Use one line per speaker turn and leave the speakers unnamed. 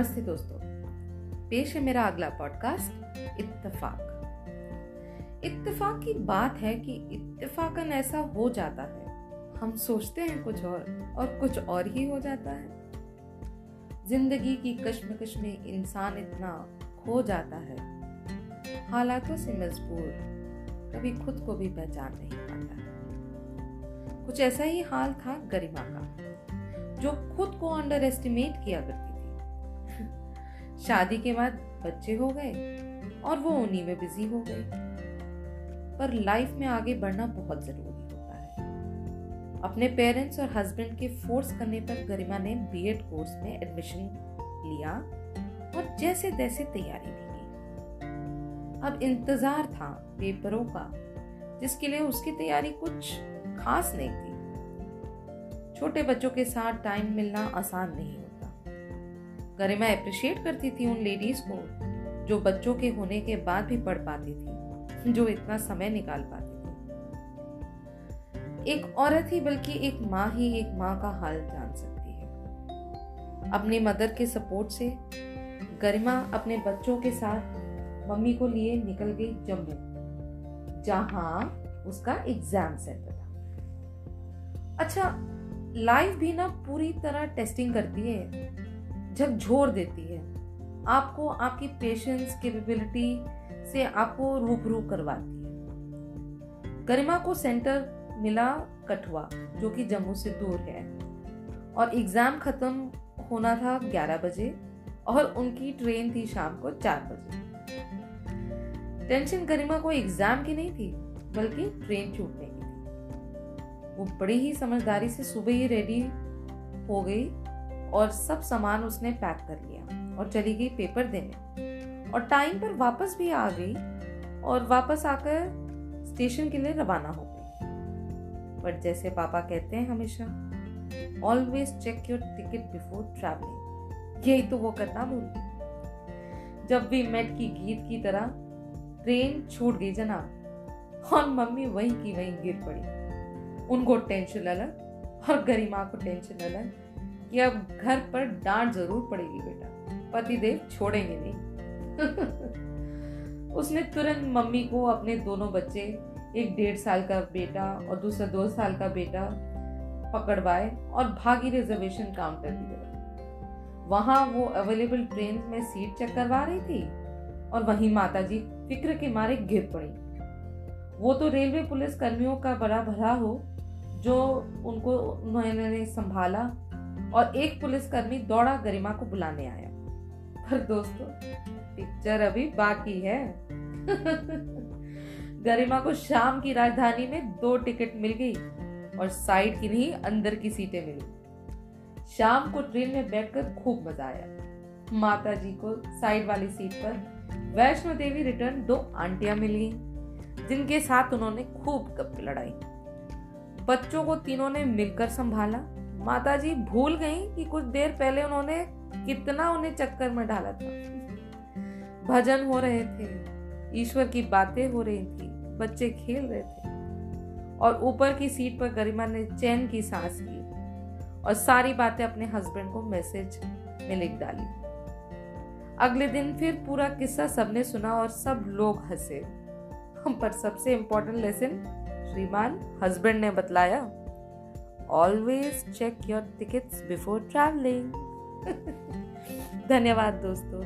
नमस्ते दोस्तों। पेश है मेरा अगला पॉडकास्ट इत्तेफाक। इत्तेफाक की बात है कि इत्तेफाकन ऐसा हो जाता है। हम सोचते हैं कुछ और और कुछ और ही हो जाता है। ज़िंदगी की कश्मकश में इंसान इतना खो जाता है। हालातों से मजबूर, कभी खुद को भी पहचान नहीं पाता। कुछ ऐसा ही हाल था गरिमा का, जो खुद को अंडर एस्टिमेट किया करती शादी के बाद बच्चे हो गए और वो उन्हीं में बिज़ी हो गए। पर लाइफ में आगे बढ़ना बहुत ज़रूरी होता है। अपने पेरेंट्स और हस्बैंड के फोर्स करने पर गरिमा ने बीएड कोर्स में एडमिशन लिया और जैसे तैसे तैयारी भी की। अब इंतज़ार था पेपरों का, जिसके लिए उसकी तैयारी कुछ खास नहीं थी। छोटे बच्चों के साथ टाइम मिलना आसान नहीं गरिमा अप्रिशिएट करती थी उन लेडीज़ को, जो बच्चों के होने के बाद भी पढ़ पाती थी, जो इतना समय निकाल पाती थी। एक औरत ही बल्कि एक माँ ही एक माँ का हाल जान सकती है। अपनी मदर के सपोर्ट से, गरिमा अपने बच्चों के साथ मम्मी को लिए निकल गई जम्मू, जहाँ उसका एग्ज़ाम सेंटर था। अच्छा लाइफ भी ना पूरी तरह टेस्टिंग करती है। झकझोर देती है। आपको आपकी पेशेंस कैपेबिलिटी से आपको रूबरू करवाती है। गरिमा को सेंटर मिला कठुआ, जो कि जम्मू से दूर है। और एग्ज़ाम खत्म होना था 11 बजे और उनकी ट्रेन थी शाम को 4 बजे। टेंशन गरिमा को एग्ज़ाम की नहीं थी, बल्कि ट्रेन छूटने की थी। वो बड़ी ही समझदारी से सुबह ही रेडी हो गई और सब सामान उसने पैक कर लिया और चली गई पेपर देने। और टाइम पर वापस भी आ गई और वापस आकर स्टेशन के लिए रवाना हो गई। पर जैसे पापा कहते हैं हमेशा always check your ticket before travelling यही तो वो करना भूल जब भी मेट की गीत की तरह ट्रेन छूट गई जनाब, और मम्मी वहीं की वहीं गिर पड़ी। उनको टेंशन अलग और गरिमा को टेंशन अलग। कि अब घर पर डांट ज़रूर पड़ेगी बेटा। पतिदेव छोड़ेंगे नहीं। उसने तुरंत मम्मी को अपने दोनों बच्चे, एक डेढ़ साल का बेटा और दूसरा दो साल का बेटा पकड़वाए और भागी रिजर्वेशन काउंटर की तरफ़ वहाँ वो अवेलेबल ट्रेन में सीट चेक करवा रही थी और वहीं माताजी फ़िक्र के मारे गिर पड़ी। वो तो रेलवे पुलिस कर्मियों का बड़ा भरा हो, जो उनको उन्होंने संभाला और एक पुलिसकर्मी दौड़ा, गरिमा को बुलाने आया। पर दोस्तों पिक्चर अभी बाकी है। गरिमा को शाम की राजधानी में दो टिकट मिल गई और साइड की नहीं, अंदर की सीटें मिली। शाम को ट्रेन में बैठकर खूब मज़ा आया। माता जी को साइड वाली सीट पर वैष्णो देवी रिटर्न दो आंटियाँ मिल गई, जिनके साथ उन्होंने खूब गप्पे लड़ाई। बच्चों को तीनों ने मिलकर संभाला। माताजी भूल गई कि कुछ देर पहले उन्होंने कितना उन्हें चक्कर में डाला था। भजन हो रहे थे, ईश्वर की बातें हो रही थी, बच्चे खेल रहे थे। और ऊपर की सीट पर गरिमा ने चैन की सांस की और सारी बातें अपने हस्बैंड को मैसेज में लिख डाली। अगले दिन फिर पूरा किस्सा सबने सुना और सब लोग हंसे। पर सबसे इंपॉर्टेंट लेसन श्रीमान, हस्बैंड ने बतलाया। Always check your tickets before travelling धन्यवाद दोस्तों।